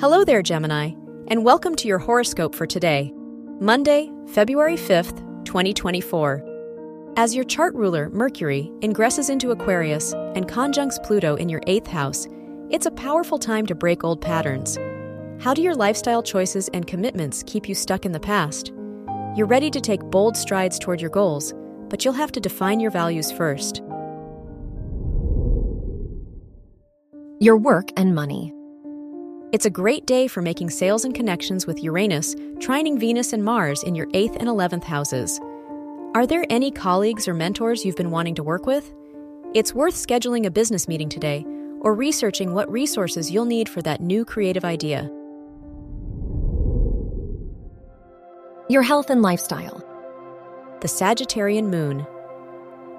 Hello there, Gemini, and welcome to your horoscope for today, Monday, February 5th, 2024. As your chart ruler, Mercury, ingresses into Aquarius and conjuncts Pluto in your eighth house, it's a powerful time to break old patterns. How do your lifestyle choices and commitments keep you stuck in the past? You're ready to take bold strides toward your goals, but you'll have to define your values first. Your work and money. It's a great day for making sales and connections with Uranus, trining Venus and Mars in your 8th and 11th houses. Are there any colleagues or mentors you've been wanting to work with? It's worth scheduling a business meeting today or researching what resources you'll need for that new creative idea. Your health and lifestyle. The Sagittarian Moon.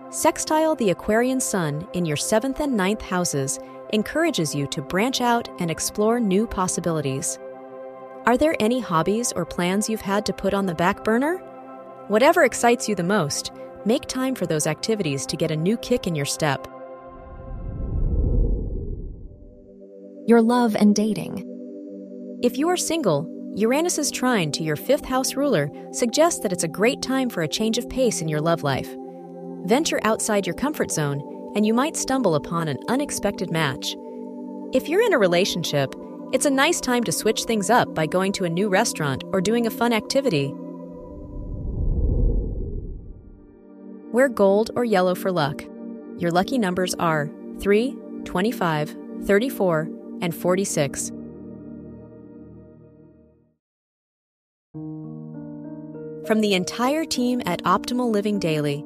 Sextile the Aquarian Sun in your 7th and ninth houses encourages you to branch out and explore new possibilities. Are there any hobbies or plans you've had to put on the back burner? Whatever excites you the most, make time for those activities to get a new kick in your step. Your love and dating. If you are single, Uranus's trine to your fifth house ruler suggests that it's a great time for a change of pace in your love life. Venture outside your comfort zone and you might stumble upon an unexpected match. If you're in a relationship, it's a nice time to switch things up by going to a new restaurant or doing a fun activity. Wear gold or yellow for luck. Your lucky numbers are 3, 25, 34, and 46. From the entire team at Optimal Living Daily,